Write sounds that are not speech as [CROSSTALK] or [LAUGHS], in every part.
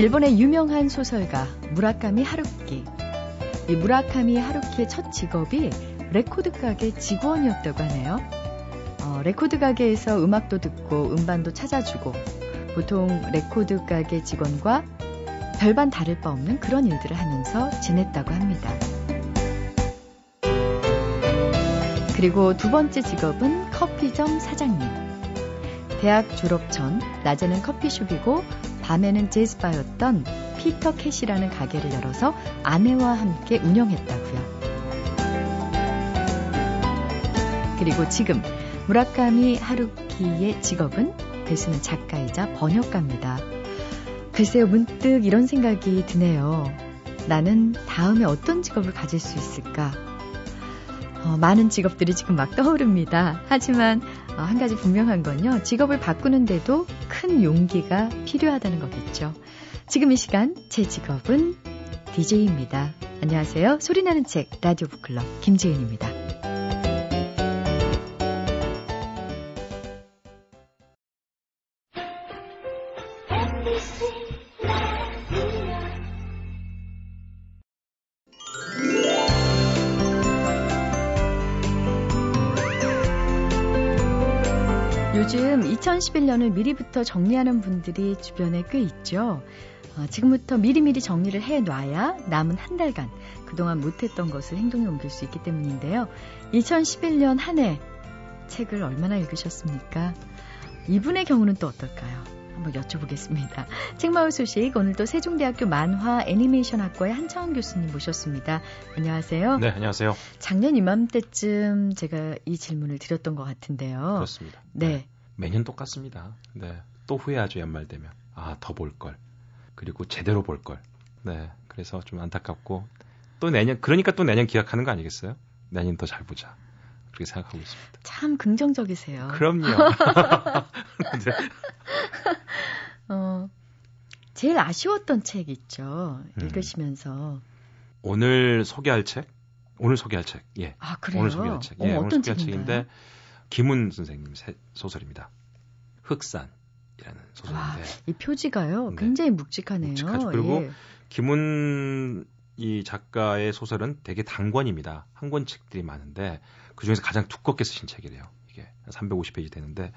일본의 유명한 소설가 무라카미 하루키. 이 무라카미 하루키의 첫 직업이 레코드 가게 직원이었다고 하네요. 어, 레코드 가게에서 음악도 듣고 음반도 찾아주고 보통 레코드 가게 직원과 별반 다를 바 없는 그런 일들을 하면서 지냈다고 합니다. 그리고 두 번째 직업은 커피점 사장님. 대학 졸업 전 낮에는 커피숍이고 밤에는 재즈바였던 피터 캣이라는 가게를 열어서 아내와 함께 운영했다고요. 그리고 지금 무라카미 하루키의 직업은 글쓰는 작가이자 번역가입니다. 글쎄요, 문득 이런 생각이 드네요. 나는 다음에 어떤 직업을 가질 수 있을까? 어, 많은 직업들이 지금 막 떠오릅니다. 하지만 어, 한 가지 분명한 건요. 직업을 바꾸는데도 큰 용기가 필요하다는 거겠죠. 지금 이 시간 제 직업은 DJ입니다. 안녕하세요. 소리나는 책 라디오 북클럽 김지은입니다. 2011년을 미리부터 정리하는 분들이 주변에 꽤 있죠. 어, 지금부터 미리미리 정리를 해 놔야 남은 한 달간 그동안 못했던 것을 행동에 옮길 수 있기 때문인데요. 2011년 한 해 책을 얼마나 읽으셨습니까? 이분의 경우는 또 어떨까요? 한번 여쭤보겠습니다. [LAUGHS] 책마을 소식 오늘도 세종대학교 만화 애니메이션 학과의 한창원 교수님 모셨습니다. 안녕하세요. 네, 안녕하세요. 작년 이맘때쯤 제가 이 질문을 드렸던 것 같은데요. 그렇습니다. 네. 네. 매년 똑같습니다. 네. 또 후회하죠, 연말 되면. 아, 더 볼 걸. 그리고 제대로 볼 걸. 네. 그래서 좀 안타깝고 또 내년 그러니까 또 내년 기약하는 거 아니겠어요? 내년 더 잘 보자. 그렇게 생각하고 있습니다. 참 긍정적이세요. 그럼요. [LAUGHS] 네. 어, 제일 아쉬웠던 책 있죠. 음. 읽으시면서. 오늘 소개할 책? 오늘 소개할 책. 예. 아, 그래요? 오늘 소개할 책. 어, 예, 오늘 어떤 소개할 책인가요? 책인데 김훈 선생님 새- 소설입니다. 흑산이라는 와, 소설인데 이 표지가요. 네. 굉장히 묵직하네요. 묵직하죠. 그리고 예. 김훈 이 작가의 소설은 되게 단권입니다. 한 권 책들이 많은데 그 중에서 가장 두껍게 쓰신 책이래요. 이게 350페이지 되는데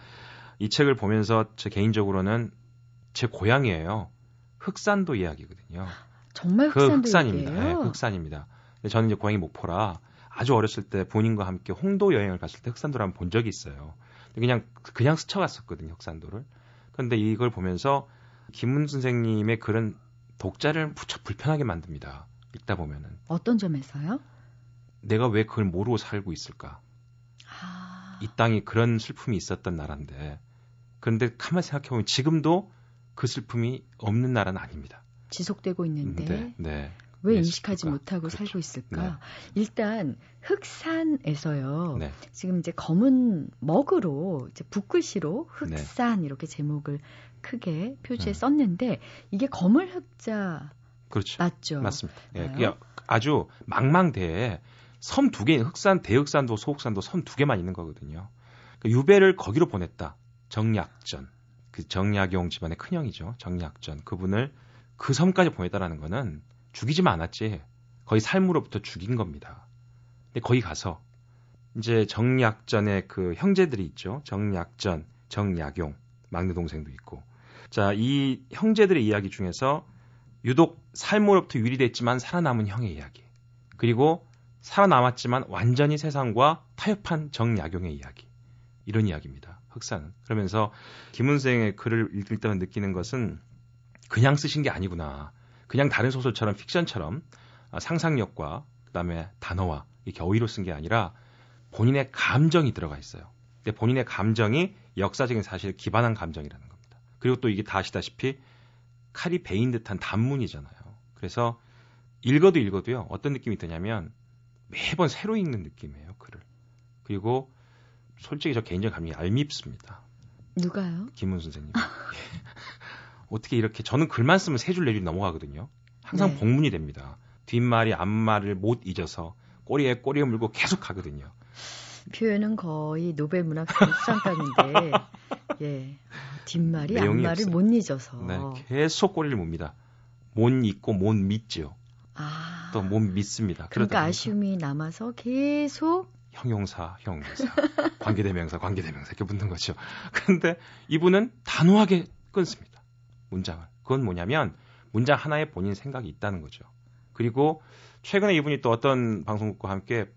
이 책을 보면서 제 개인적으로는 제 고향이에요. 흑산도 이야기거든요. 정말 그 흑산도 흑산입니다. 얘기예요. 네, 흑산입니다. 근데 저는 이제 고향이 목포라 아주 어렸을 때 본인과 함께 홍도 여행을 갔을 때 흑산도를 한번 본 적이 있어요. 그냥 그냥 스쳐갔었거든요, 흑산도를. 그런데 이걸 보면서 김훈 선생님의 글은 독자를 무척 불편하게 만듭니다. 읽다 보면은 어떤 점에서요? 내가 왜 그걸 모르고 살고 있을까? 아, 이 땅이 그런 슬픔이 있었던 나라인데 그런데 가만히 생각해 보면 지금도 그 슬픔이 없는 나라는 아닙니다. 지속되고 있는데 네, 네. 왜 네, 인식하지? 못하고 그렇죠. 살고 있을까? 네. 일단 흑산에서요. 네. 지금 이제 검은 먹으로 이제 붓글씨로 네. 흑산 이렇게 제목을 크게 표지에 음. 썼는데 이게 검을 흑자 그렇죠. 맞죠? 맞습니다. 예. 그게 아주 망망대해 섬 두 개, 흑산, 대흑산도, 소흑산도 섬 두 개만 있는 거거든요. 그 유배를 거기로 보냈다. 정약전. 그 정약용 집안의 큰형이죠. 정약전. 그분을 그 섬까지 보냈다라는 거는 죽이지만 않았지. 거의 삶으로부터 죽인 겁니다. 근데 거기 가서 이제 정약전의 그 형제들이 있죠. 정약전, 정약용, 막내 동생도 있고. 자, 이 형제들의 이야기 중에서 유독 삶으로부터 유리됐지만 살아남은 형의 이야기. 그리고 살아남았지만 완전히 세상과 타협한 정약용의 이야기. 이런 이야기입니다. 흑산은. 그러면서 김은생의 글을 읽을 때만 느끼는 것은 그냥 쓰신 게 아니구나. 그냥 다른 소설처럼 픽션처럼 아, 상상력과 그다음에 단어와 이렇게 어휘로 쓴 게 아니라 본인의 감정이 들어가 있어요. 근데 본인의 감정이 역사적인 사실에 기반한 감정이라는 겁니다. 그리고 또 이게 다 아시다시피 칼이 베인 듯한 단문이잖아요. 그래서 읽어도 읽어도요. 어떤 느낌이 드냐면 매번 새로 읽는 느낌이에요. 글을. 그리고 솔직히 저 개인적 감이 얄밉습니다. 누가요? 김훈 선생님. [LAUGHS] 예. 어떻게 이렇게 저는 글만 쓰면 세 줄 네 줄 넘어가거든요. 항상 네. 복문이 됩니다. 뒷말이 앞말을 못 잊어서 꼬리에 꼬리에 물고 계속 가거든요. 표현은 거의 노벨 문학상 수상감인데 [LAUGHS] 예 뒷말이 앞말을 없어요. 못 잊어서 네, 계속 꼬리를 뭅니다. 못 잊고 못 믿죠. 아. 또 못 믿습니다. 그러니까 아쉬움이 남아서 계속 형용사, 형용사, 관계대명사, 관계대명사 이렇게 붙는 거죠. 그런데 이분은 단호하게 끊습니다. 문장을. 그건 뭐냐면 문장 하나에 본인 생각이 있다는 거죠. 그리고 최근에 이분이 또 어떤 방송국과 함께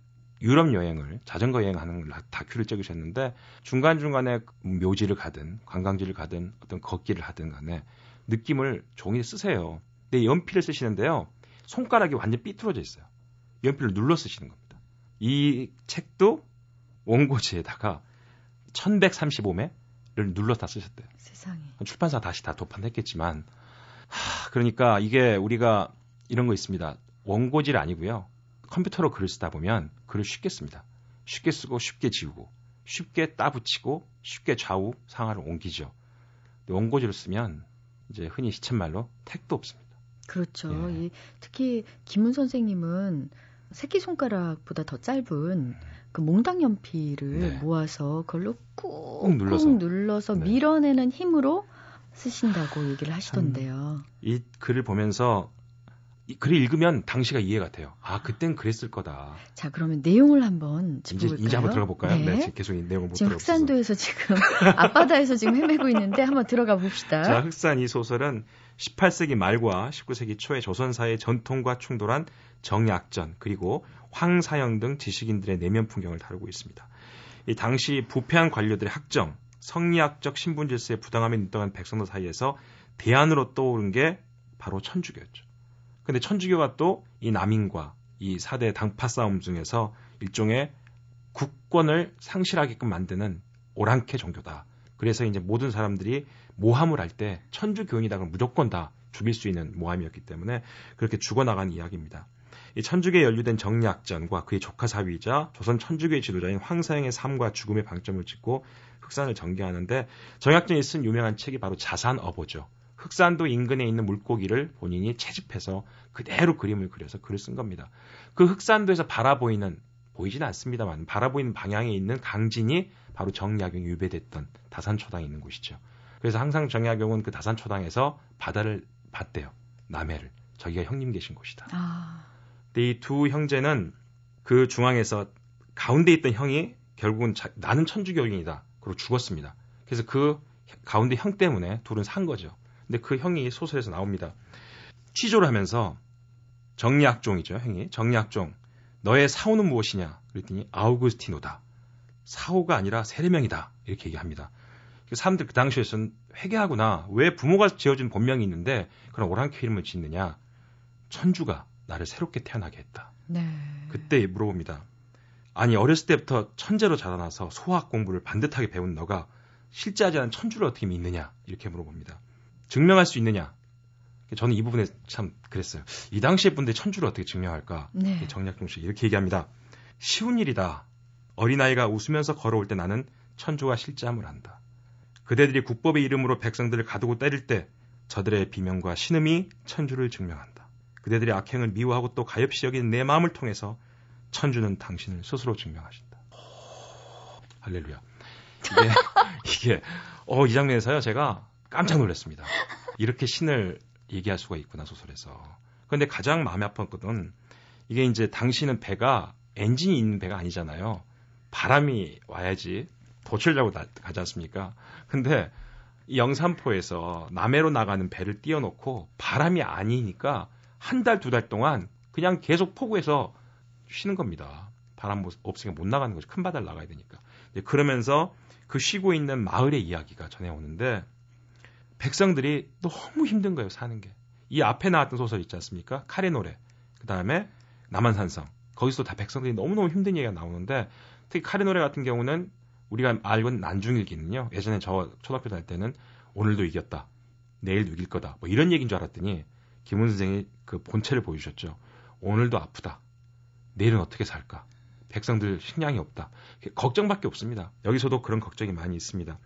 유럽 여행을 자전거 여행하는 다큐를 찍으셨는데 중간 중간에 묘지를 가든 관광지를 가든 어떤 걷기를 하든 간에 느낌을 종이에 쓰세요. 근데 연필을 쓰시는데요. 손가락이 완전 삐뚤어져 있어요. 연필을 눌러 쓰시는 겁니다. 이 책도 원고지에다가 1135매를 눌러다 쓰셨대요. 세상에. 출판사 다시 다 도판했겠지만 하, 그러니까 이게 우리가 이런 거 있습니다. 원고지를 아니고요. 컴퓨터로 글을 쓰다 보면 글을 쉽게 씁니다. 쉽게 쓰고 쉽게 지우고 쉽게 따붙이고 쉽게 좌우 상하를 옮기죠. 원고지를 쓰면 이제 흔히 시쳇말로 택도 없습니다. 그렇죠. 예. 이, 특히 김은 선생님은 새끼 손가락보다 더 짧은 그 몽당 연필을 네. 모아서 그걸로 꾹 눌러서, 눌러서 네. 밀어내는 힘으로 쓰신다고 얘기를 하시던데요. 이 글을 보면서 이 글을 읽으면 당시가 이해가 돼요. 아, 그땐 그랬을 거다. 자, 그러면 내용을 한번 짚어볼까요? 이제, 이제 한번 들어가 볼까요? 네. 네 계속 내용을 못 지금 흑산도에서 지금 [LAUGHS] 앞바다에서 지금 헤매고 있는데 한번 들어가 봅시다. 자, 흑산 이 소설은 18세기 말과 19세기 초에 조선 사의 전통과 충돌한 정약전 그리고 황사영 등 지식인들의 내면 풍경을 다루고 있습니다. 이 당시 부패한 관료들의 학정, 성리학적 신분 질서에 부당함에 눈떠간 백성들 사이에서 대안으로 떠오른 게 바로 천주교였죠. 근데 천주교가 또 이 남인과 이 4대 당파 싸움 중에서 일종의 국권을 상실하게끔 만드는 오랑캐 종교다. 그래서 이제 모든 사람들이 모함을 할 때 천주교인이다 그러면 무조건 다 죽일 수 있는 모함이었기 때문에 그렇게 죽어나간 이야기입니다. 이 천주교에 연루된 정약전과 그의 조카 사위이자 조선 천주교의 지도자인 황사영의 삶과 죽음의 방점을 찍고 흑산을 전개하는데 정약전이 쓴 유명한 책이 바로 자산어보죠. 흑산도 인근에 있는 물고기를 본인이 채집해서 그대로 그림을 그려서 글을 쓴 겁니다. 그 흑산도에서 바라보이는 보이진 않습니다만 바라보이는 방향에 있는 강진이 바로 정약용이 유배됐던 다산초당에 있는 곳이죠. 그래서 항상 정약용은 그 다산초당에서 바다를 봤대요. 남해를. 저기가 형님 계신 곳이다. 아. 근데 이 두 형제는 그 중앙에서 가운데 있던 형이 결국은 자, 나는 천주교인이다. 그리고 죽었습니다. 그래서 그 가운데 형 때문에 둘은 산 거죠. 근데 그 형이 소설에서 나옵니다. 취조를 하면서 정리학종이죠, 형이. 정리학종. 너의 사호는 무엇이냐? 그랬더니 아우구스티노다. 사호가 아니라 세례명이다. 이렇게 얘기합니다. 사람들 그 당시에서는 회개하구나. 왜 부모가 지어준 본명이 있는데 그런 오랑캐 이름을 짓느냐? 천주가 나를 새롭게 태어나게 했다. 네. 그때 물어봅니다. 아니 어렸을 때부터 천재로 자라나서 소학 공부를 반듯하게 배운 너가 실제하지 않은 천주를 어떻게 믿느냐? 이렇게 물어봅니다. 증명할 수 있느냐? 저는 이 부분에 참 그랬어요. 이 당시에 분들 천주를 어떻게 증명할까? 네. 정약용 씨 이렇게 얘기합니다. 쉬운 일이다. 어린아이가 웃으면서 걸어올 때 나는 천주가 실제함을 안다. 그대들이 국법의 이름으로 백성들을 가두고 때릴 때 저들의 비명과 신음이 천주를 증명한다. 그대들의 악행을 미워하고 또 가엾이 여기는 내 마음을 통해서 천주는 당신을 스스로 증명하신다. 오, 할렐루야. 이게, [LAUGHS] 이게, 어, 이 장면에서요, 제가 깜짝 놀랐습니다. 이렇게 신을 얘기할 수가 있구나 소설에서. 그런데 가장 마음이 아팠거든. 이게 이제 당신은 배가 엔진이 있는 배가 아니잖아요. 바람이 와야지 도철 자고 가지 않습니까? 근데 이 영산포에서 남해로 나가는 배를 띄워놓고 바람이 아니니까 한 달, 두 달 동안 그냥 계속 포구해서 쉬는 겁니다. 바람 없으니까 못 나가는 거죠. 큰 바다를 나가야 되니까. 그러면서 그 쉬고 있는 마을의 이야기가 전해오는데 백성들이 너무 힘든 거예요, 사는 게. 이 앞에 나왔던 소설 있지 않습니까? 카레 노래. 그 다음에 남한산성. 거기서 다 백성들이 너무너무 힘든 얘기가 나오는데 특히 카레 노래 같은 경우는 우리가 알고 있는 난중일기는요. 예전에 저 초등학교 다닐 때는 오늘도 이겼다. 내일도 이길 거다. 뭐 이런 얘기인 줄 알았더니 김훈 선생이 그 본체를 보여주셨죠. 오늘도 아프다. 내일은 어떻게 살까? 백성들 식량이 없다. 걱정밖에 없습니다. 여기서도 그런 걱정이 많이 있습니다.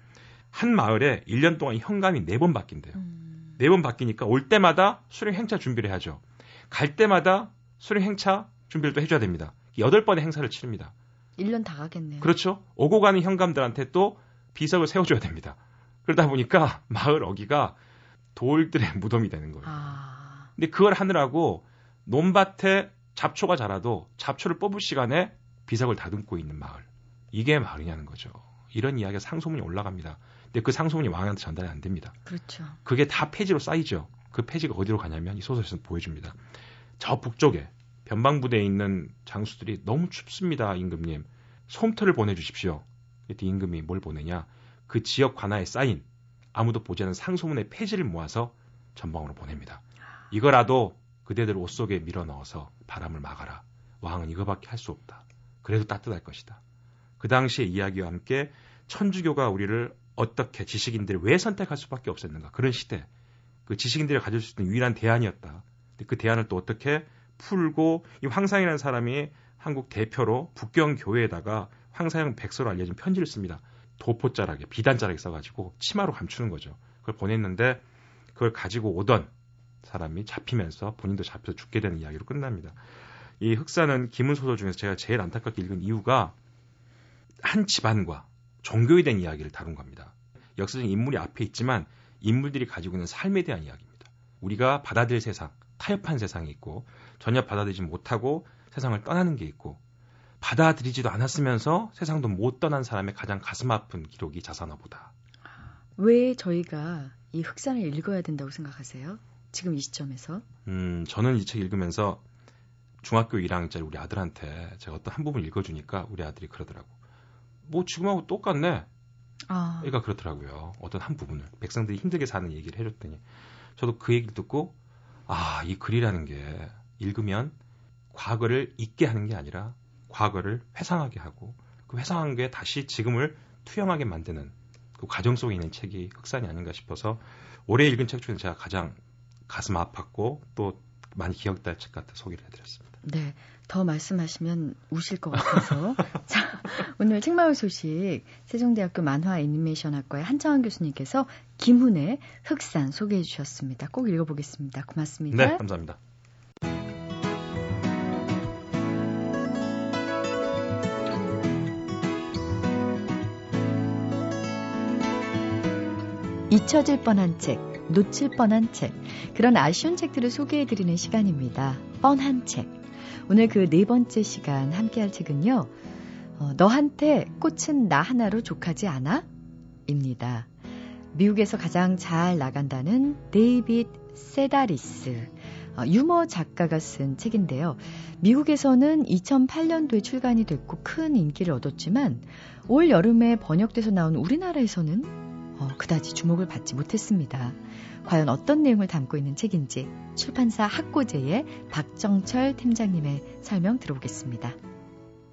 한 마을에 1년 동안 현감이 4번 바뀐대요. 음. 4번 바뀌니까 올 때마다 수령 행차 준비를 해야죠. 갈 때마다 수령 행차 준비를 또 해줘야 됩니다. 8번의 행사를 치릅니다. 1년 다 가겠네요. 그렇죠. 오고 가는 현감들한테 또 비석을 세워줘야 됩니다. 그러다 보니까 [LAUGHS] 마을 어기가 돌들의 무덤이 되는 거예요. 아... 근데 그걸 하느라고 논밭에 잡초가 자라도 잡초를 뽑을 시간에 비석을 다듬고 있는 마을. 이게 마을이냐는 거죠. 이런 이야기가 상소문이 올라갑니다. 근데 그 상소문이 왕한테 전달이 안 됩니다. 그렇죠. 그게 다 폐지로 쌓이죠. 그 폐지가 어디로 가냐면 이 소설에서 보여줍니다. 저 북쪽에 변방부대에 있는 장수들이 너무 춥습니다, 임금님. 솜털을 보내주십시오. 그때 임금이 뭘 보내냐? 그 지역 관하에 쌓인 아무도 보지 않은 상소문의 폐지를 모아서 전방으로 보냅니다. 이거라도 그대들 옷 속에 밀어 넣어서 바람을 막아라. 왕은 이거밖에 할 수 없다. 그래도 따뜻할 것이다. 그 당시의 이야기와 함께 천주교가 우리를 어떻게 지식인들을 왜 선택할 수밖에 없었는가. 그런 시대. 그 지식인들이 가질 수 있는 유일한 대안이었다. 그 대안을 또 어떻게 풀고 이 황상이라는 사람이 한국 대표로 북경 교회에다가 황사영 백서로 알려진 편지를 씁니다. 도포자락에 비단자락에 써가지고 치마로 감추는 거죠. 그걸 보냈는데 그걸 가지고 오던 사람이 잡히면서 본인도 잡혀서 죽게 되는 이야기로 끝납니다. 이 흑사는 기문 소설 중에서 제가 제일 안타깝게 읽은 이유가 한 집안과 종교에 대한 이야기를 다룬 겁니다. 역사적인 인물이 앞에 있지만 인물들이 가지고 있는 삶에 대한 이야기입니다. 우리가 받아들일 세상, 타협한 세상이 있고 전혀 받아들이지 못하고 세상을 떠나는 게 있고 받아들이지도 않았으면서 세상도 못 떠난 사람의 가장 가슴 아픈 기록이 자산어보다. 왜 저희가 이 흑산을 읽어야 된다고 생각하세요? 지금 이 시점에서? 음, 저는 이 책 읽으면서 중학교 1학년짜리 우리 아들한테 제가 어떤 한 부분 읽어주니까 우리 아들이 그러더라고. 뭐 지금하고 똑같네. 아. 애가 그렇더라고요. 어떤 한 부분을. 백성들이 힘들게 사는 얘기를 해줬더니. 저도 그 얘기를 듣고, 아, 이 글이라는 게 읽으면 과거를 잊게 하는 게 아니라 과거를 회상하게 하고 그 회상한 게 다시 지금을 투영하게 만드는 그 과정 속에 있는 책이 흑산이 아닌가 싶어서 올해 읽은 책 중에 제가 가장 가슴 아팠고 또 많이 기억될 책 같아 소개를 해드렸습니다. 네. 더 말씀하시면 우실 것 같아서. [LAUGHS] 자, 오늘 책마을 소식 세종대학교 만화 애니메이션학과의 한창환 교수님께서 김훈의 흑산 소개해 주셨습니다. 꼭 읽어보겠습니다. 고맙습니다. 네, 감사합니다. 잊혀질 뻔한 책, 놓칠 뻔한 책, 그런 아쉬운 책들을 소개해드리는 시간입니다. 뻔한 책. 오늘 그 네 번째 시간 함께 할 책은요, 어, 너한테 꽃은 나 하나로 족하지 않아? 입니다. 미국에서 가장 잘 나간다는 데이빗 세다리스, 어, 유머 작가가 쓴 책인데요. 미국에서는 2008년도에 출간이 됐고 큰 인기를 얻었지만 올 여름에 번역돼서 나온 우리나라에서는 어, 그다지 주목을 받지 못했습니다. 과연 어떤 내용을 담고 있는 책인지 출판사 학고제의 박정철 팀장님의 설명 들어보겠습니다.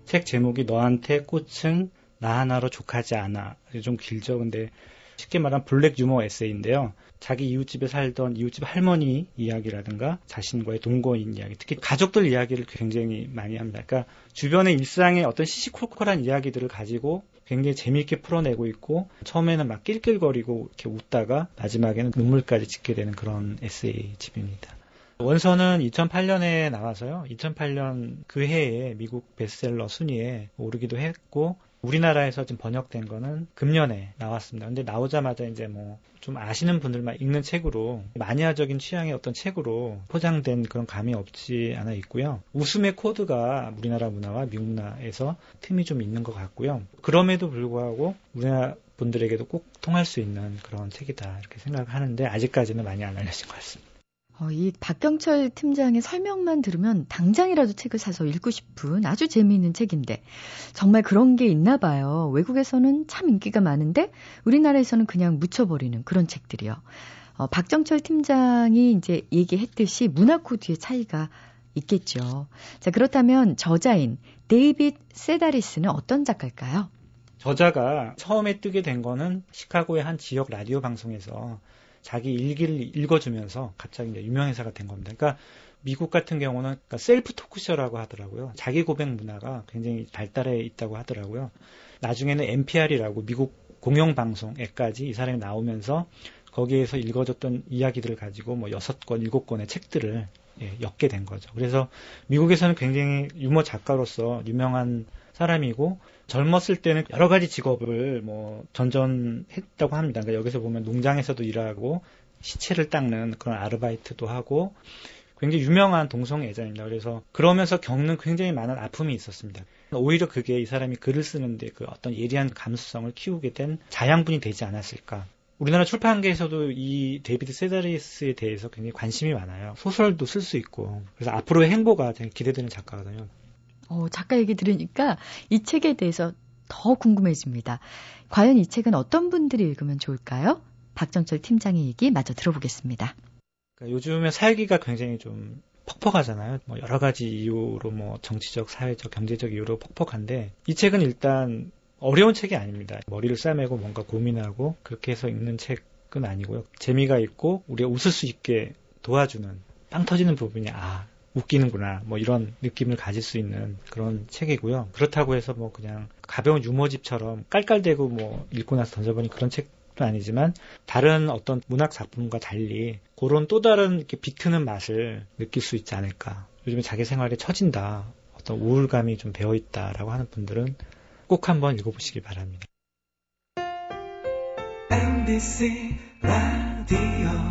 책 제목이 너한테 꽃은 나 하나로 족하지 않아. 좀 길죠. 근데 쉽게 말하면 블랙 유머 에세이인데요. 자기 이웃집에 살던 이웃집 할머니 이야기라든가 자신과의 동거인 이야기, 특히 가족들 이야기를 굉장히 많이 합니다. 그러니까 주변의 일상의 어떤 시시콜콜한 이야기들을 가지고 굉장히 재미있게 풀어내고 있고 처음에는 막 낄낄거리고 이렇게 웃다가 마지막에는 눈물까지 짓게 되는 그런 에세이 집입니다. 원서는 2008년에 나와서요. 2008년 그 해에 미국 베스트셀러 순위에 오르기도 했고 우리나라에서 지금 번역된 거는 금년에 나왔습니다. 근데 나오자마자 이제 뭐 좀 아시는 분들만 읽는 책으로 마니아적인 취향의 어떤 책으로 포장된 그런 감이 없지 않아 있고요. 웃음의 코드가 우리나라 문화와 미국 문화에서 틈이 좀 있는 것 같고요. 그럼에도 불구하고 우리나라 분들에게도 꼭 통할 수 있는 그런 책이다 이렇게 생각을 하는데 아직까지는 많이 안 알려진 것 같습니다. 어, 이 박경철 팀장의 설명만 들으면 당장이라도 책을 사서 읽고 싶은 아주 재미있는 책인데 정말 그런 게 있나 봐요. 외국에서는 참 인기가 많은데 우리나라에서는 그냥 묻혀버리는 그런 책들이요. 어, 박정철 팀장이 이제 얘기했듯이 문화 코드의 차이가 있겠죠. 자, 그렇다면 저자인 데이빗 세다리스는 어떤 작가일까요? 저자가 처음에 뜨게 된 거는 시카고의 한 지역 라디오 방송에서 자기 일기를 읽어주면서 갑자기 이제 유명인사가 된 겁니다. 그러니까 미국 같은 경우는 그러니까 셀프 토크쇼라고 하더라고요. 자기 고백 문화가 굉장히 발달해 있다고 하더라고요. 나중에는 NPR이라고 미국 공영방송에까지 이 사람이 나오면서 거기에서 읽어줬던 이야기들을 가지고 뭐 여섯 권, 일곱 권의 책들을 예, 엮게 된 거죠. 그래서 미국에서는 굉장히 유머 작가로서 유명한 사람이고 젊었을 때는 여러 가지 직업을 뭐 전전했다고 합니다. 그러니까 여기서 보면 농장에서도 일하고 시체를 닦는 그런 아르바이트도 하고 굉장히 유명한 동성애자입니다. 그래서 그러면서 겪는 굉장히 많은 아픔이 있었습니다. 오히려 그게 이 사람이 글을 쓰는데 그 어떤 예리한 감수성을 키우게 된 자양분이 되지 않았을까. 우리나라 출판계에서도 이 데이비드 세다리스에 대해서 굉장히 관심이 많아요. 소설도 쓸 수 있고. 그래서 앞으로의 행보가 되게 기대되는 작가거든요. 어, 작가 얘기 들으니까 이 책에 대해서 더 궁금해집니다. 과연 이 책은 어떤 분들이 읽으면 좋을까요? 박정철 팀장의 얘기 마저 들어보겠습니다. 그러니까 요즘에 살기가 굉장히 좀 퍽퍽하잖아요. 뭐 여러 가지 이유로 뭐 정치적, 사회적, 경제적 이유로 퍽퍽한데 이 책은 일단 어려운 책이 아닙니다. 머리를 싸매고 뭔가 고민하고 그렇게 해서 읽는 책은 아니고요. 재미가 있고 우리가 웃을 수 있게 도와주는 빵 터지는 부분이 아 웃기는구나 뭐 이런 느낌을 가질 수 있는 그런 책이고요. 그렇다고 해서 뭐 그냥 가벼운 유머집처럼 깔깔대고 뭐 읽고 나서 던져버린 그런 책 도 아니지만 다른 어떤 문학 작품과 달리 그런 또 다른 이렇게 비트는 맛을 느낄 수 있지 않을까. 요즘에 자기 생활에 처진다. 어떤 우울감이 좀 배어 있다라고 하는 분들은 꼭 한번 읽어보시기 바랍니다. MBC 라디오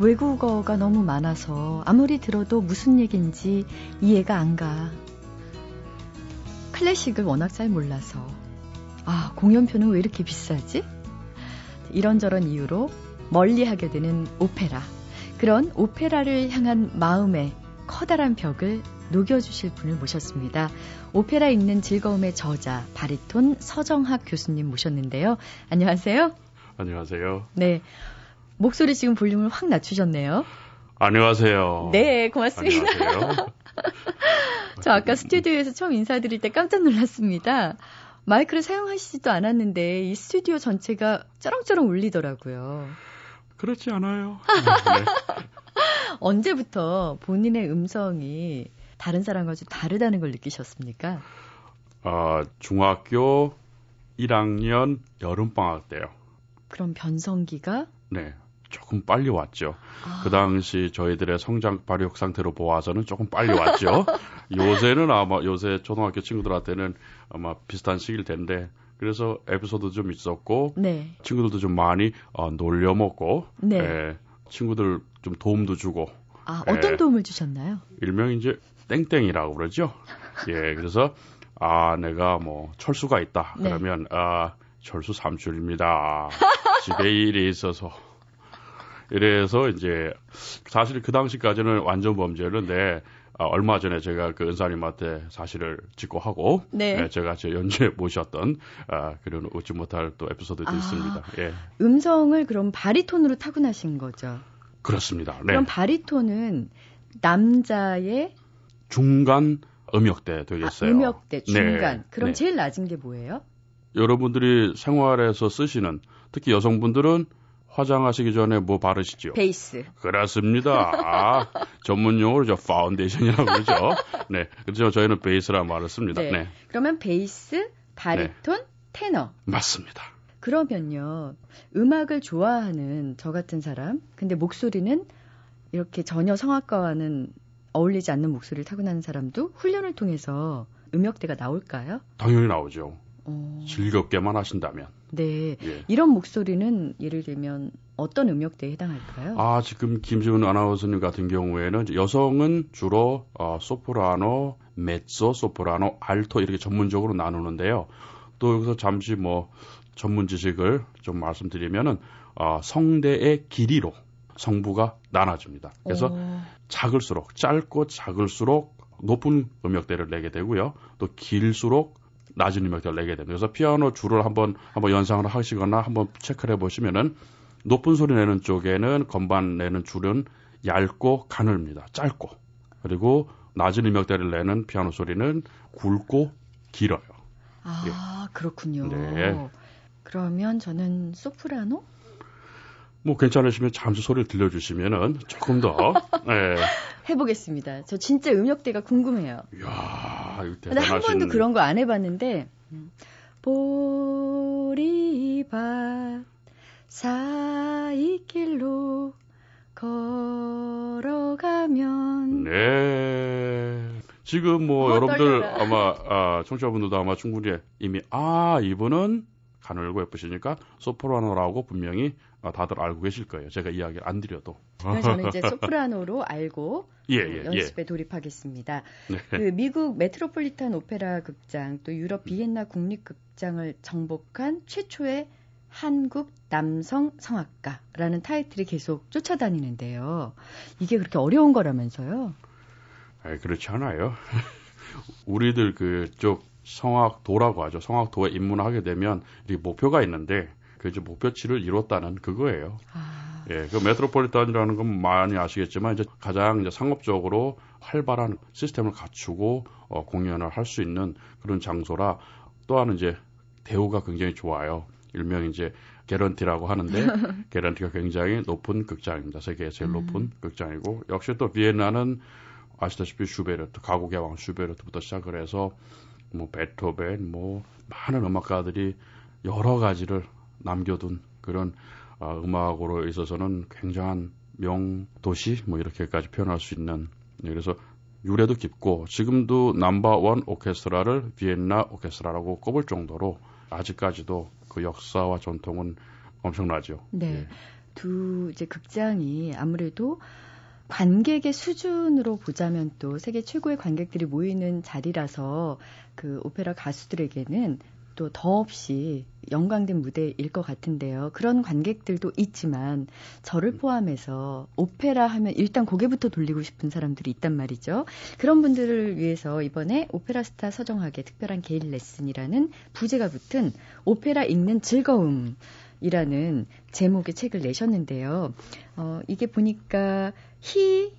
외국어가 너무 많아서 아무리 들어도 무슨 얘기인지 이해가 안 가. 클래식을 워낙 잘 몰라서. 아, 공연표는 왜 이렇게 비싸지? 이런저런 이유로 멀리 하게 되는 오페라. 그런 오페라를 향한 마음의 커다란 벽을 녹여주실 분을 모셨습니다. 오페라 읽는 즐거움의 저자, 바리톤 서정학 교수님 모셨는데요. 안녕하세요. 안녕하세요. 네. 목소리 지금 볼륨을 확 낮추셨네요. 안녕하세요. 네, 고맙습니다. 안녕하세요. [LAUGHS] 저 아까 스튜디오에서 처음 인사드릴 때 깜짝 놀랐습니다. 마이크를 사용하시지도 않았는데 이 스튜디오 전체가 쩌렁쩌렁 울리더라고요. 그렇지 않아요. 네. [LAUGHS] 언제부터 본인의 음성이 다른 사람과 좀 다르다는 걸 느끼셨습니까? 어, 중학교 1학년 여름방학 때요. 그럼 변성기가? 네. 조금 빨리 왔죠. 아. 그 당시 저희들의 성장 발육 상태로 보아서는 조금 빨리 왔죠. [LAUGHS] 요새는 아마 요새 초등학교 친구들한테는 아마 비슷한 시기일 텐데 그래서 에피소드 좀 있었고 네. 친구들도 좀 많이 어, 놀려 먹고 네. 예, 친구들 좀 도움도 주고 아 어떤 예, 도움을 주셨나요? 일명 이제 땡땡이라고 그러죠. 예 그래서 아 내가 뭐 철수가 있다 네. 그러면 아 철수 삼촌입니다. [LAUGHS] 집에 일이 있어서 이래서 이제 사실 그 당시까지는 완전 범죄였는데 아, 얼마 전에 제가 그 은사님한테 사실을 짓고 하고 네. 네, 제가 제 연주에 모셨던 아, 그런 웃지 못할 또 에피소드도 아, 있습니다. 예. 음성을 그럼 바리톤으로 타고나신 거죠? 그렇습니다. 네. 그럼 바리톤은 남자의 중간 음역대 되겠어요. 아, 음역대 중간. 네. 그럼 네. 제일 낮은 게 뭐예요? 여러분들이 생활에서 쓰시는 특히 여성분들은 화장하시기 전에 뭐 바르시죠? 베이스. 그렇습니다. 아, [LAUGHS] 전문 용어로 저 파운데이션이라고 그러죠. 네. 그래서 저희는 베이스라 말을 씁니다. 네. 네. 그러면 베이스, 바리톤, 네. 테너. 맞습니다. 그러면요. 음악을 좋아하는 저 같은 사람, 근데 목소리는 이렇게 전혀 성악가와는 어울리지 않는 목소리를 타고나는 사람도 훈련을 통해서 음역대가 나올까요? 당연히 나오죠. 어... 즐겁게만 하신다면. 네. 예. 이런 목소리는 예를 들면 어떤 음역대에 해당할까요? 아, 지금 김지훈 아나운서님 같은 경우에는 여성은 주로 어, 소프라노, 메소, 소프라노, 알토 이렇게 전문적으로 나누는데요. 또 여기서 잠시 뭐 전문 지식을 좀 말씀드리면은 어, 성대의 길이로 성부가 나눠집니다. 그래서 오. 작을수록 짧고 작을수록 높은 음역대를 내게 되고요. 또 길수록 낮은 음역대를 내게 됩니다. 그래서 피아노 줄을 한번 한번 연상을 하시거나 한번 체크를 해보시면은 높은 소리 내는 쪽에는 건반 내는 줄은 얇고 가늘입니다. 짧고 그리고 낮은 음역대를 내는 피아노 소리는 굵고 길어요. 아 예. 그렇군요. 네. 그러면 저는 소프라노? 뭐 괜찮으시면 잠시 소리를 들려주시면은 조금 더 네. [LAUGHS] 해보겠습니다. 저 진짜 음역대가 궁금해요. 이야, 근데 한 번도 그런 거 안 해봤는데 보리밭 사이길로 걸어가면 네. 지금 뭐 어, 여러분들 떨려라. 아마 아, 청취자분들도 아마 충분히 이미 아 이분은 가늘고 예쁘시니까 소프라노라고 분명히 아, 다들 알고 계실 거예요. 제가 이야기 안 드려도. 저는 이제 [LAUGHS] 소프라노로 알고 예, 예, 예. 연습에 돌입하겠습니다. 네. 그 미국 메트로폴리탄 오페라 극장 또 유럽 비엔나 국립극장을 정복한 최초의 한국 남성 성악가라는 타이틀이 계속 쫓아다니는데요. 이게 그렇게 어려운 거라면서요? 아이, 그렇지 않아요. [LAUGHS] 우리들 그쪽 성악도라고 하죠. 성악도에 입문하게 되면 이 목표가 있는데 그 이제 목표치를 이뤘다는 그거예요. 아, 예, 그 메트로폴리탄이라는 건 많이 아시겠지만 이제 가장 이제 상업적으로 활발한 시스템을 갖추고 어, 공연을 할 수 있는 그런 장소라 또한 이제 대우가 굉장히 좋아요. 일명 이제 개런티라고 하는데 [LAUGHS] 개런티가 굉장히 높은 극장입니다. 세계에 제일 음. 높은 극장이고 역시 또 비엔나는 아시다시피 슈베르트, 가곡의 왕 슈베르트부터 시작을 해서 뭐 베토벤, 뭐 많은 음악가들이 여러 가지를 남겨둔 그런 어, 음악으로 있어서는 굉장한 명도시 뭐 이렇게까지 표현할 수 있는 네, 그래서 유래도 깊고 지금도 넘버원 오케스트라를 비엔나 오케스트라라고 꼽을 정도로 아직까지도 그 역사와 전통은 엄청나죠. 네. 예. 두 이제 극장이 아무래도 관객의 수준으로 보자면 또 세계 최고의 관객들이 모이는 자리라서 그 오페라 가수들에게는 또 더없이 영광된 무대일 것 같은데요. 그런 관객들도 있지만 저를 포함해서 오페라 하면 일단 고개부터 돌리고 싶은 사람들이 있단 말이죠. 그런 분들을 위해서 이번에 오페라 스타 서정학의 특별한 개인 레슨이라는 부제가 붙은 오페라 읽는 즐거움 이라는 제목의 책을 내셨는데요. 어, 이게 보니까 히,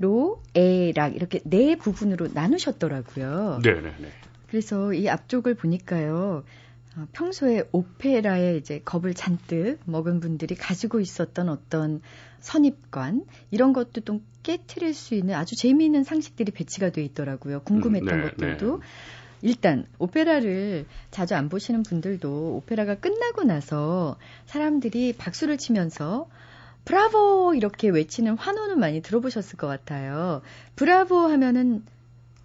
로, 에, 락 이렇게 네 부분으로 나누셨더라고요. 네, 네, 네. 그래서 이 앞쪽을 보니까요. 어, 평소에 오페라에 이제 겁을 잔뜩 먹은 분들이 가지고 있었던 어떤 선입관 이런 것도 좀 깨트릴 수 있는 아주 재미있는 상식들이 배치가 돼 있더라고요. 궁금했던 음, 네, 것들도. 네. 일단 오페라를 자주 안 보시는 분들도 오페라가 끝나고 나서 사람들이 박수를 치면서 브라보 이렇게 외치는 환호는 많이 들어보셨을 것 같아요. 브라보 하면은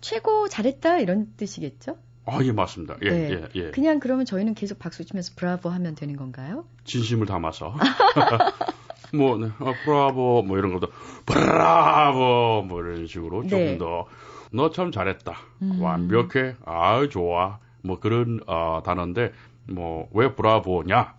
최고 잘했다 이런 뜻이겠죠? 아, 예, 맞습니다. 예, 네. 예, 예. 그냥 그러면 저희는 계속 박수 치면서 브라보 하면 되는 건가요? 진심을 담아서. [LAUGHS] 뭐, 네, 어, 브라보, 뭐 이런 것도, 브라보, 뭐 이런 식으로 네. 조금 더, 너 참 잘했다. 음. 완벽해. 아유, 좋아. 뭐 그런, 어, 단어인데, 뭐, 왜 브라보냐?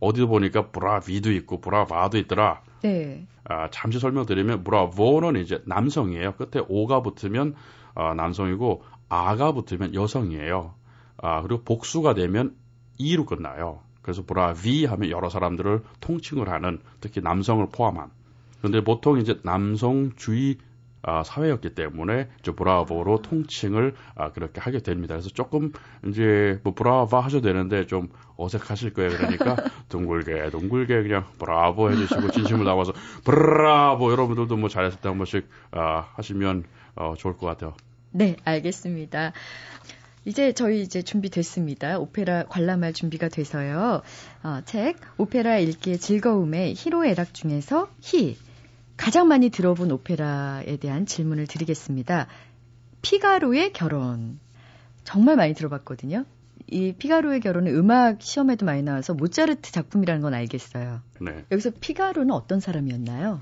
어디도 보니까 브라비도 있고, 브라바도 있더라. 네. 아, 잠시 설명드리면, 브라보는 이제 남성이에요. 끝에 오가 붙으면, 어, 남성이고, 아가 붙으면 여성이에요. 아, 그리고 복수가 되면 이로 끝나요. 그래서 브라비 하면 여러 사람들을 통칭을 하는 특히 남성을 포함한. 그런데 보통 이제 남성주의 아, 사회였기 때문에 저 브라보로 통칭을 아, 그렇게 하게 됩니다. 그래서 조금 이제 뭐 브라바 하셔도 되는데 좀 어색하실 거예요. 그러니까 [LAUGHS] 둥글게 둥글게 그냥 브라보 해주시고 진심을 담아서 브라보 여러분들도 뭐 잘했을 때 한 번씩 아, 하시면 어, 좋을 것 같아요. 네, 알겠습니다. 이제 저희 이제 준비됐습니다. 오페라 관람할 준비가 돼서요. 어, 책 오페라 읽기의 즐거움의 히로애락 중에서 히 가장 많이 들어본 오페라에 대한 질문을 드리겠습니다. 피가로의 결혼 정말 많이 들어봤거든요. 이 피가로의 결혼은 음악 시험에도 많이 나와서 모차르트 작품이라는 건 알겠어요. 네, 여기서 피가로는 어떤 사람이었나요?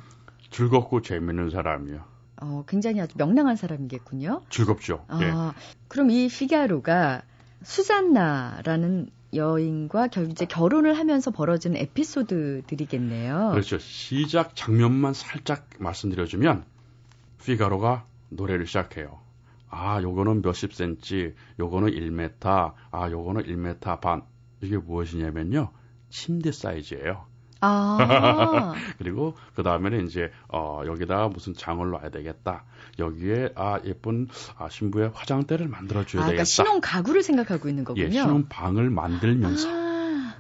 즐겁고 재밌는 사람이요. 어, 굉장히 아주 명랑한 사람이겠군요. 즐겁죠. 예. 아, 그럼 이 피가로가 수잔나라는 여인과 결, 이제 결혼을 하면서 벌어지는 에피소드들이겠네요. 그렇죠. 시작 장면만 살짝 말씀드려주면 피가로가 노래를 시작해요. 아, 요거는 몇십 센치, 요거는 1m, 아, 요거는 1m 반. 이게 무엇이냐면요. 침대 사이즈예요. 아, [LAUGHS] 그리고 그 다음에는 이제 어 여기다가 무슨 장을 놔야 되겠다. 여기에 아 예쁜 아 신부의 화장대를 만들어 줘야 아, 그러니까 되겠다. 신혼 가구를 생각하고 있는 거군요. 예, 신혼 방을 만들면서 아,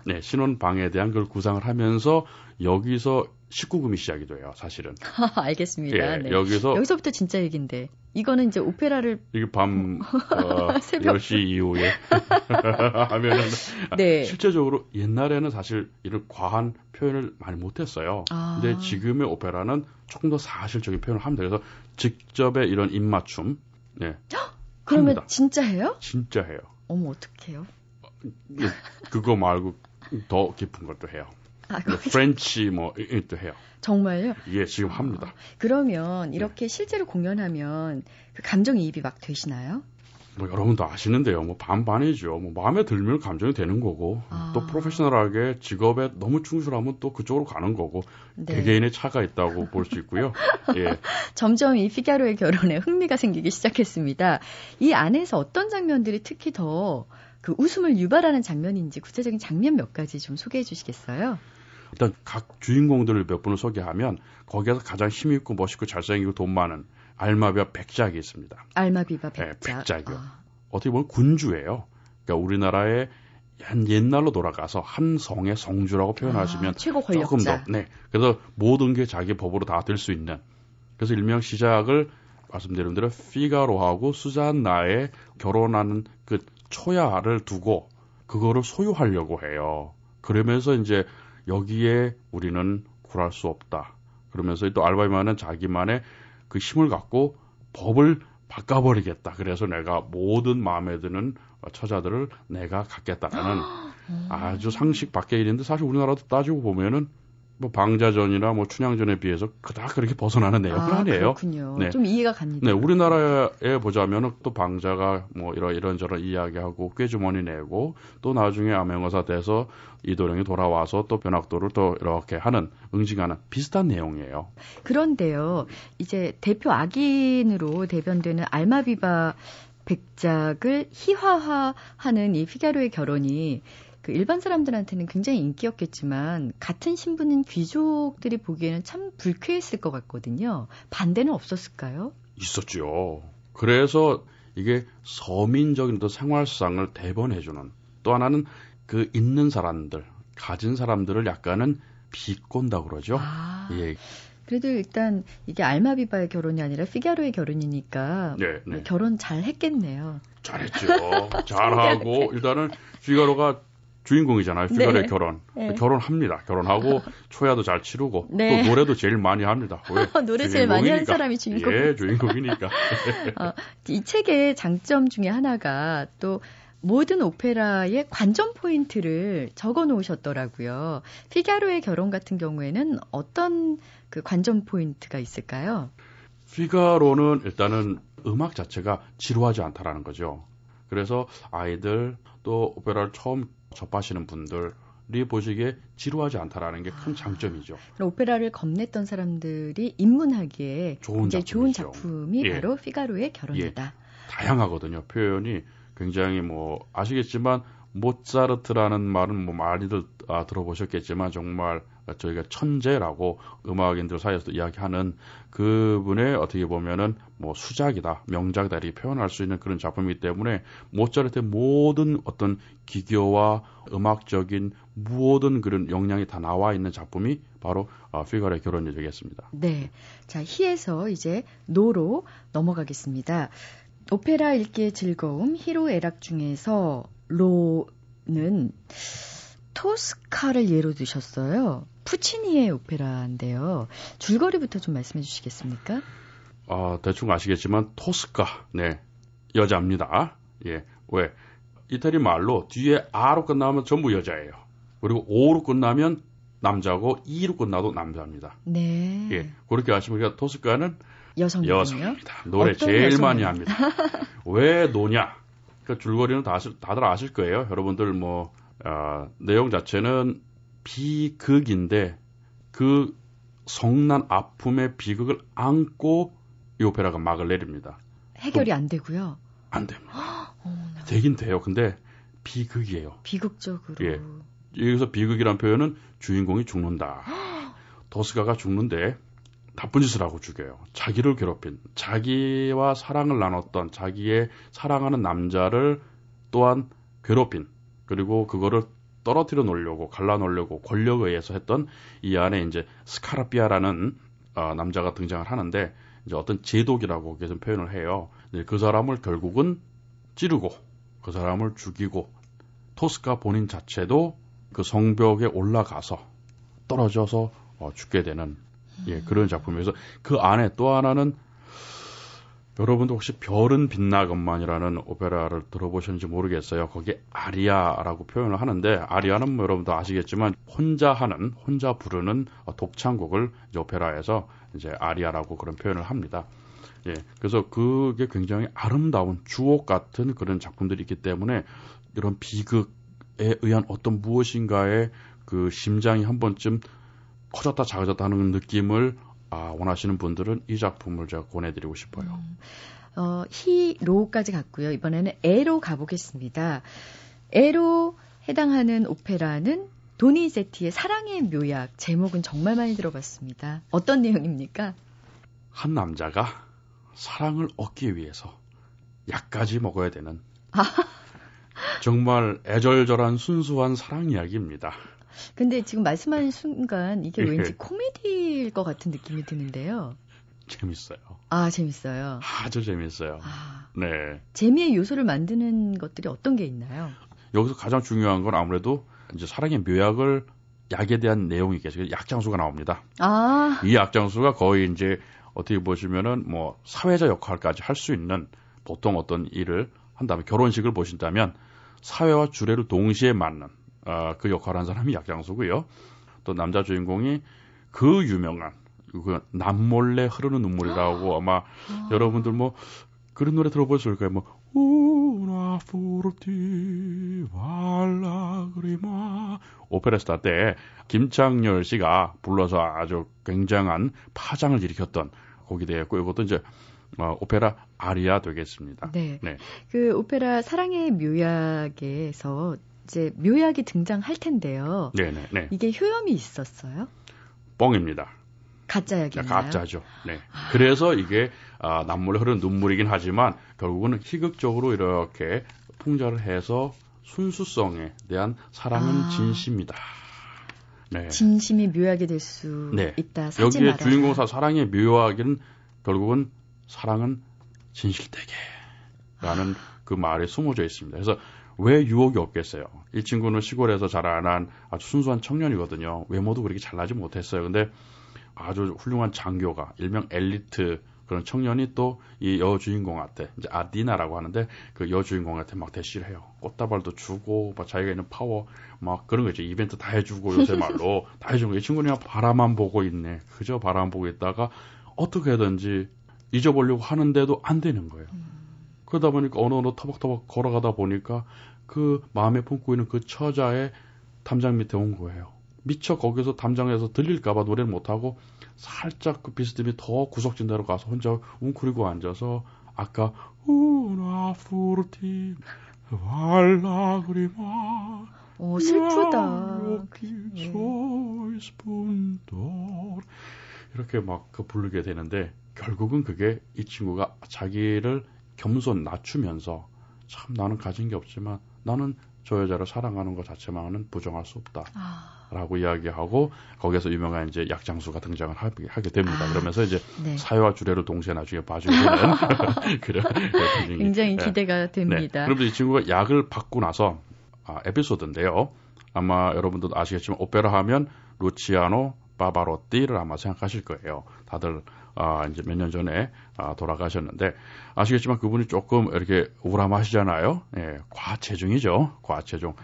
네, 신혼 방에 대한 걸 구상을 하면서 여기서 19금이 시작이 돼요, 사실은. [LAUGHS] 알겠습니다. 예, 네. 여기서 여기서부터 진짜 얘긴데 이거는 이제 오페라를 이게 밤 [LAUGHS] 어, 새벽. 10시 이후에 [LAUGHS] 하면은 네. 실제적으로 옛날에는 사실 이런 과한 표현을 많이 못했어요. 아. 근데 지금의 오페라는 조금 더 사실적인 표현을 합니다. 그래서 직접의 이런 입맞춤, 네, 그러면 합니다. 진짜 해요? 진짜 해요. 어머 어떡해요? 예, 그거 말고 더 깊은 것도 해요. 아, 뭐 French 뭐 이것도 해요. 정말요? 예, 지금 합니다. 그러면 네. 이렇게 실제로 공연하면 그 감정이입이 막 되시나요? 뭐 여러분도 아시는데요. 뭐 반반이죠. 뭐 마음에 들면 감정이 되는 거고 아. 또 프로페셔널하게 직업에 너무 충실하면 또 그쪽으로 가는 거고 네. 개개인의 차가 있다고 볼 수 있고요. [LAUGHS] 예. 점점 이 피가로의 결혼에 흥미가 생기기 시작했습니다. 이 안에서 어떤 장면들이 특히 더 그 웃음을 유발하는 장면인지 구체적인 장면 몇 가지 좀 소개해 주시겠어요? 일단 각 주인공들을 몇 분을 소개하면 거기에서 가장 힘있고 멋있고 잘생기고 돈 많은 알마비와 백작이 있습니다. 알마비바 네, 백작. 백작이요. 아, 어떻게 보면 군주예요. 그러니까 우리나라의 한 옛날로 돌아가서 한 성의 성주라고 표현하시면 아, 최고 조금 더, 권력자. 네. 그래서 모든 게 자기 법으로 다 될 수 있는. 그래서 일명 시작을 말씀드린 대로 피가로하고 수잔나의 결혼하는 그 초야를 두고 그거를 소유하려고 해요. 그러면서 이제 여기에 우리는 굴할 수 없다. 그러면서 또 알바이마는 자기만의 그 힘을 갖고 법을 바꿔버리겠다. 그래서 내가 모든 마음에 드는 처자들을 내가 갖겠다라는 아주 상식 밖의 일인데 사실 우리나라도 따지고 보면은 뭐 방자전이나 뭐 춘향전에 비해서 그닥 그렇게 벗어나는 내용은 아, 아, 니에요 그렇군요. 네. 좀 이해가 갑니다. 네, 우리나라에 보자면은 또 방자가 뭐 이런 이런저런 이야기하고 꾀주머니 내고 또 나중에 암행어사 돼서 이도령이 돌아와서 또 변학도를 또 이렇게 하는 응징하는 비슷한 내용이에요. 그런데요, 이제 대표 악인으로 대변되는 알마비바 백작을 희화화하는 이 피가로의 결혼이 그 일반 사람들한테는 굉장히 인기였겠지만 같은 신분인 귀족들이 보기에는 참 불쾌했을 것 같거든요. 반대는 없었을까요? 있었죠. 그래서 이게 서민적인 또 생활상을 대변해주는 또 하나는 그 있는 사람들, 가진 사람들을 약간은 비꼰다 그러죠. 아, 예, 그래도 일단 이게 알마비바의 결혼이 아니라 피가로의 결혼이니까 네, 네. 결혼 잘 했겠네요. 잘했죠. 잘하고 [LAUGHS] 일단은 피가로가 주인공이잖아요. 피가로의 네. 결혼. 네. 결혼합니다. 결혼하고 [LAUGHS] 초야도 잘 치르고 네. 또 노래도 제일 많이 합니다. 왜? [LAUGHS] 노래 제일 많이 하는. 사람이 주인공. 예, 주인공이니까. [LAUGHS] 이 책의 장점 중에 하나가 또 모든 오페라의 관전 포인트를 적어 놓으셨더라고요. 피가로의 결혼 같은 경우에는 어떤 그 관전 포인트가 있을까요? 피가로는 일단은 음악 자체가 지루하지 않다라는 거죠. 그래서 아이들 또 오페라를 처음 접하시는 분들이 보시기에 지루하지 않다라는 게 큰 장점이죠. 오페라를 겁냈던 사람들이 입문하기에 좋은 굉장히 좋은 작품이죠. 작품이 예. 바로 피가로의 결혼이다. 다양하거든요. 표현이 굉장히 뭐 아시겠지만 모차르트라는 말은 뭐 많이들 아, 들어보셨겠지만 정말 저희가 천재라고 음악인들 사이에서도 이야기하는 그분의 어떻게 보면은 뭐 수작이다, 명작이다 이렇게 표현할 수 있는 그런 작품이기 때문에 모차르트의 모든 어떤 기교와 음악적인 모든 그런 역량이 다 나와 있는 작품이 바로 어, 피가로의 결혼이 되겠습니다. 네. 자, 히에서 이제 노로 넘어가겠습니다. 오페라 읽기의 즐거움, 히로애락 중에서 로는 토스카를 예로 드셨어요. 푸치니의 오페라인데요. 줄거리부터 좀 말씀해 주시겠습니까? 아, 대충 아시겠지만 토스카, 네, 여자입니다. 예, 왜? 이태리 말로 뒤에 아로 끝나면 전부 여자예요. 그리고 오로 끝나면 남자고 이로 끝나도 남자입니다. 네. 예, 그렇게 아시면 그러니까 토스카는 여성이군요. 여성입니다. 노래 제일 여성이요? 많이 합니다. [LAUGHS] 왜 노냐? 그 줄거리는 다, 다들 아실 거예요. 여러분들 뭐 아, 내용 자체는 비극인데 그 성난 아픔의 비극을 안고 이 오페라가 막을 내립니다. 해결이 안 되고요. 안 됩니다. [GASPS] 되긴 돼요. 근데 비극이에요. 비극적으로. 예. 여기서 비극이란 표현은 주인공이 죽는다. [GASPS] 도스가가 죽는데 나쁜 짓을 하고 죽여요. 자기를 괴롭힌, 자기와 사랑을 나눴던, 자기의 사랑하는 남자를 또한 괴롭힌, 그리고 그거를 떨어뜨려 놓으려고 갈라 놓으려고 권력에 의해서 했던 이 안에 이제 스카르피아라는 어, 남자가 등장을 하는데 이제 어떤 제독이라고 계속 표현을 해요. 그 사람을 결국은 찌르고 그 사람을 죽이고 토스카 본인 자체도 그 성벽에 올라가서 떨어져서 어, 죽게 되는 예, 그런 작품이어서 그 안에 또 하나는 여러분도 혹시 별은 빛나건만이라는 오페라를 들어보셨는지 모르겠어요. 거기에 아리아라고 표현을 하는데 아리아는 뭐 여러분도 아시겠지만 혼자 하는 혼자 부르는 독창곡을 이제 오페라에서 이제 아리아라고 그런 표현을 합니다. 예, 그래서 그게 굉장히 아름다운 주옥 같은 그런 작품들이 있기 때문에 이런 비극에 의한 어떤 무엇인가의 그 심장이 한 번쯤 커졌다 작아졌다 하는 느낌을 아, 원하시는 분들은 이 작품을 제가 권해드리고 싶어요. 음, 어, 히로까지 갔고요. 이번에는 에로 가보겠습니다. 에로 해당하는 오페라는 도니제티의 사랑의 묘약 제목은 정말 많이 들어봤습니다. 어떤 내용입니까? 한 남자가 사랑을 얻기 위해서 약까지 먹어야 되는 정말 애절절한 순수한 사랑 이야기입니다. 근데 지금 말씀하는 순간 이게 예. 왠지 코미디일 것 같은 느낌이 드는데요. 재밌어요. 아, 재밌어요. 아주 재밌어요. 아, 네. 재미의 요소를 만드는 것들이 어떤 게 있나요? 여기서 가장 중요한 건 아무래도 이제 사랑의 묘약을 약에 대한 내용이겠죠. 약장수가 나옵니다. 아. 이 약장수가 거의 이제 어떻게 보시면은 뭐 사회자 역할까지 할 수 있는 보통 어떤 일을 한다면 결혼식을 보신다면 사회와 주례를 동시에 맞는 어, 그 역할을 한 사람이 약장수고요. 또 남자 주인공이 그 유명한 그 남몰래 흐르는 눈물이라고 아마 아. 여러분들 뭐 그런 노래 들어보셨을 거예요. 뭐 Una forti valagri마 오페라스타 때 김창렬 씨가 불러서 아주 굉장한 파장을 일으켰던 곡이 되었고 이것도 이제 어, 오페라 아리아 되겠습니다. 네. 네. 그 오페라 사랑의 묘약에서 이제 묘약이 등장할 텐데요. 네네. 네. 이게 효염이 있었어요? 뻥입니다. 가짜약이나요? 가짜죠. 네. 아. 그래서 이게 아, 남몰래 흐르는 눈물이긴 하지만 결국은 희극적으로 이렇게 풍자를 해서 순수성에 대한 사랑은 아. 진심이다. 네. 진심이 묘약이 될수 네. 있다. 여기에 주인공사 사랑의 묘약은 결국은 사랑은 진실되게라는 아. 그 말에 숨어져 있습니다. 그래서 왜 유혹이 없겠어요? 이 친구는 시골에서 자라난 아주 순수한 청년이거든요. 외모도 그렇게 잘나지 못했어요. 근데 아주 훌륭한 장교가 일명 엘리트 그런 청년이 또 이 여주인공한테 이제 아디나라고 하는데 그 여주인공한테 막 대시를 해요. 꽃다발도 주고 막 자기가 있는 파워 막 그런 거 있죠. 이벤트 다 해주고 요새 말로 [LAUGHS] 다 해주고 이 친구는 그냥 바라만 보고 있네. 그저 바라만 보고 있다가 어떻게든지 잊어보려고 하는데도 안 되는 거예요. 음. 그러다 보니까 어느 어느 터벅터벅 걸어가다 보니까 그 마음에 품고 있는 그 처자의 담장 밑에 온 거예요. 미처 거기서 담장에서 들릴까봐 노래를 못하고 살짝 그 비스듬히 더 구석진 데로 가서 혼자 웅크리고 앉아서 아까 우나 푸르티 발라 그리마 오 슬프다. 네. 이렇게 막 그 부르게 되는데 결국은 그게 이 친구가 자기를 겸손 낮추면서 참 나는 가진 게 없지만 나는 저 여자를 사랑하는 것 자체만은 부정할 수 없다. 아. 라고 이야기하고 거기에서 유명한 이제 약장수가 등장을 하게, 됩니다. 아. 그러면서 이제 네. 사회와 주례를 동시에 나중에 봐주게 되는 [LAUGHS] [LAUGHS] 그런 굉장히 네. 기대가 네. 됩니다. 네. 그러면 이 친구가 약을 받고 나서 아, 에피소드인데요. 아마 여러분들도 아시겠지만 오페라 하면 루치아노 바바로띠를 아마 생각하실 거예요. 다들 아, 이제 몇 년 전에 아, 돌아가셨는데 아시겠지만 그분이 조금 이렇게 우람하시잖아요. 예, 과체중이죠. 과체중.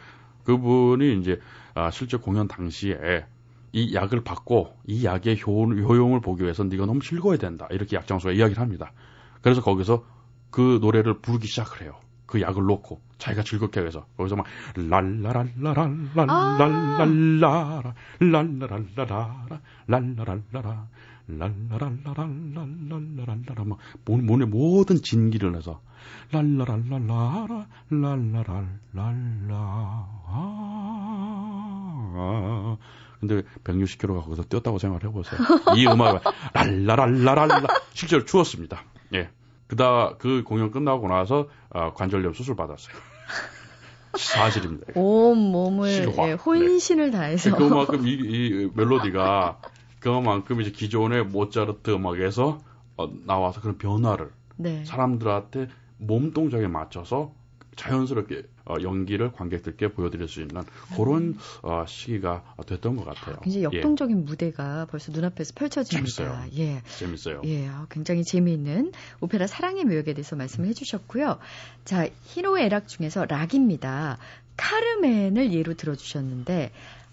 그분이 이제 아, 실제 공연 당시에 이 약을 받고 이 약의 효, 효용 을 보기 위해서 네가 너무 즐거워야 된다. 이렇게 약장수가 이야기를 합니다. 그래서 거기서 그 노래를 부르기 시작을 해요. 그 약을 놓고 자기가 즐겁게 해서 거기서 막 랄라랄라랄랄랄랄라라 랄라랄라라 랄라랄라라 랄라랄라랄랄랄라라 막 몸의 모든 진기를 내서 랄라랄라라라 랄라랄랄라 근데 160km가 거기서 뛰었다고 생각을 해보세요. 이 음악을 [LAUGHS] 랄라랄라랄라 실제로 추웠습니다. 예. 그다 그 공연 끝나고 나서 어, 관절염 수술 받았어요. 사실입니다. 온 몸을. 예, 혼신을 다해서 그만큼 이, 이 멜로디가 그만큼 이제 기존의 모차르트 음악에서 어, 나와서 그런 변화를 네. 사람들한테 몸 동작에 맞춰서 자연스럽게 어, 연기를 관객들께 보여드릴 수 있는 그런 어, 시기가 됐던 것 같아요. 굉장히 역동적인 무대가 벌써 눈앞에서 펼쳐집니다. 재밌어요. 예. 예, 재밌어요. 예, 아, 굉장히 재미있는 오페라 사랑의 묘역에 대해서 말씀을 해주셨고요. 자, 히로의 락 중에서 락입니다. 카르멘을 예로 들어주셨는데,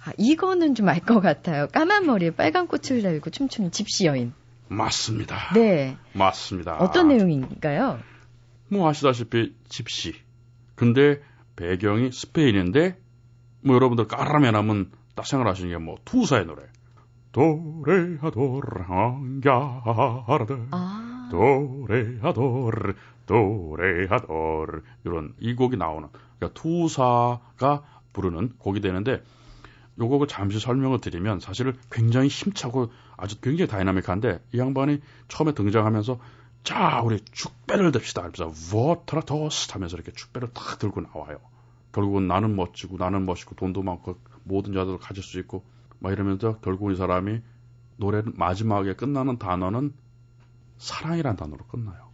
아, 이거는 좀 알 것 같아요. 까만 머리에 빨간 꽃을 달고 춤추는 집시 여인. 맞습니다. 네. 맞습니다. 어떤 내용인가요? 뭐 아시다시피 집시. 근데 배경이 스페인인데 뭐 여러분들 카르멘 하면 딱 생각하시는 게 뭐 투사의 노래. Toréador en garde 아, Toréador Toréador 이런 이 곡이 나오는 그러니까 투사가 부르는 곡이 되는데 요 곡을 잠시 설명을 드리면 사실 굉장히 힘차고 아주 굉장히 다이나믹한데 이 양반이 처음에 등장하면서 자 우리 축배를 듭시다 그래서 워터토스 하면서 이렇게 축배를 탁 들고 나와요. 결국은 나는 멋지고 나는 멋있고 돈도 많고 모든 자들을 가질 수 있고 막 이러면서 결국 이 사람이 노래 마지막에 끝나는 단어는 사랑이란 단어로 끝나요.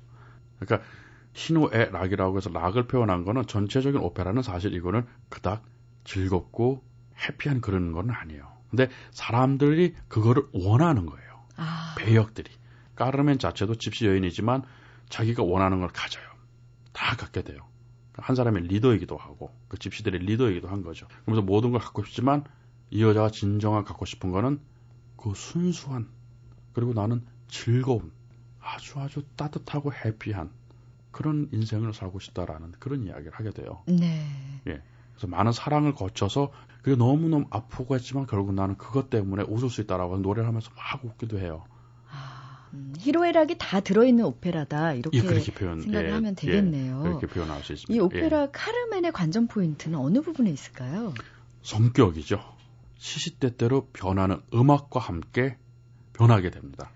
그러니까 희노애 락이라고 해서 락을 표현한 거는 전체적인 오페라는 사실 이거는 그닥 즐겁고 해피한 그런 건 아니에요. 근데 사람들이 그거를 원하는 거예요. 아, 배역들이. 까르멘 자체도 집시 여인이지만 자기가 원하는 걸 가져요. 다 갖게 돼요. 한 사람의 리더이기도 하고 그 집시들의 리더이기도 한 거죠. 그러면서 모든 걸 갖고 싶지만 이 여자가 진정한 갖고 싶은 거는 그 순수한 그리고 나는 즐거운 아주 아주 따뜻하고 해피한 그런 인생을 살고 싶다라는 그런 이야기를 하게 돼요. 네. 그래서 많은 사랑을 거쳐서 그게 너무너무 아프고 했지만 결국 나는 그것 때문에 웃을 수 있다라고 노래를 하면서 막 웃기도 해요. 아, 음, 락이 다 들어있는 오페라다. 이렇게 예, 그렇게 표현 생각을 예, 하면 예, 되겠네요. 그렇게 표현할 수 있습니다. 이 예. 오페라 카르멘의 관전 포인트는 어느 부분에 있을까요? 성격이죠. 시시때때로 변하는 음악과 함께 변하게 됩니다.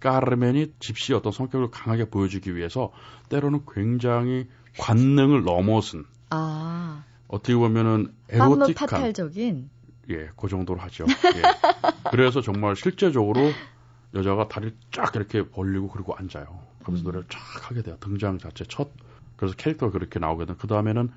까르멘이 집시의 어떤 성격을 강하게 보여주기 위해서 때로는 굉장히 관능을 넘어선 아, 어떻게 보면은 에로틱한 파탈적인. 예, 그 정도로 하죠. 예. 그래서 정말 실제적으로 여자가 다리를 쫙 이렇게 벌리고 그리고 앉아요. 그러면서 음. 노래를 쫙 하게 돼요. 등장 자체 첫. 그래서 캐릭터가 그렇게 나오게 되고 그 다음에는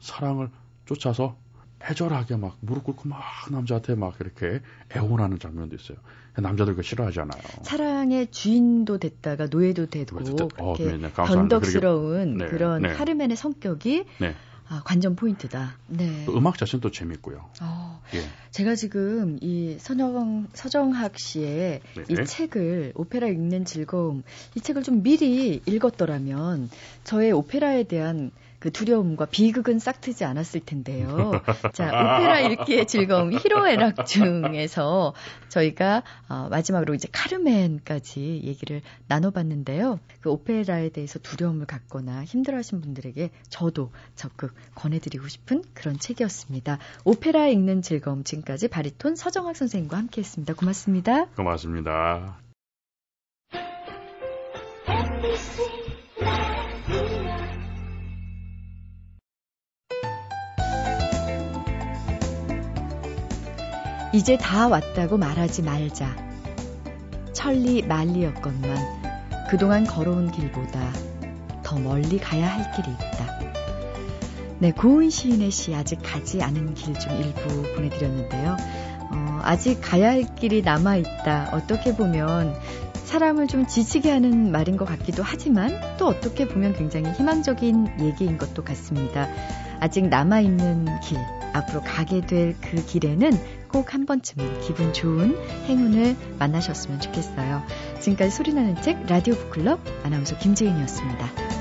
사랑을 쫓아서 해절하게 막 무릎 꿇고 막 남자한테 막 이렇게 애원하는 장면도 있어요. 남자들 그거 싫어하잖아요. 사랑의 주인도 됐다가 노예도 되고 어, 그렇게 네, 네, 감사합니다. 변덕스러운 그렇게- 네, 그런 네. 카르멘의 성격이 네. 아, 관전 포인트다. 네. 또 음악 자체는 또 재밌고요. 어, 예. 제가 지금 이 서정, 서정학 씨의 네. 이 책을 오페라 읽는 즐거움 이 책을 좀 미리 읽었더라면 저의 오페라에 대한 그 두려움과 비극은 싹트지 않았을 텐데요. [LAUGHS] 자, 오페라 읽기의 즐거움 히로의 락 중에서 저희가 어, 마지막으로 이제 카르멘까지 얘기를 나눠봤는데요. 그 오페라에 대해서 두려움을 갖거나 힘들어하신 분들에게 저도 적극 권해드리고 싶은 그런 책이었습니다. 오페라 읽는 즐거움 지금까지 바리톤 서정학 선생님과 함께했습니다. 고맙습니다. 고맙습니다. 이제 다 왔다고 말하지 말자. 천리 만리였건만 그동안 걸어온 길보다 더 멀리 가야 할 길이 있다. 네, 고은 시인의 시 아직 가지 않은 길 중 일부 보내드렸는데요. 어, 아직 가야 할 길이 남아있다. 어떻게 보면 사람을 좀 지치게 하는 말인 것 같기도 하지만 또 어떻게 보면 굉장히 희망적인 얘기인 것도 같습니다. 아직 남아있는 길, 앞으로 가게 될 그 길에는 꼭 한 번쯤은 기분 좋은 행운을 만나셨으면 좋겠어요. 지금까지 소리나는 책 라디오 북클럽 아나운서 김재인이었습니다.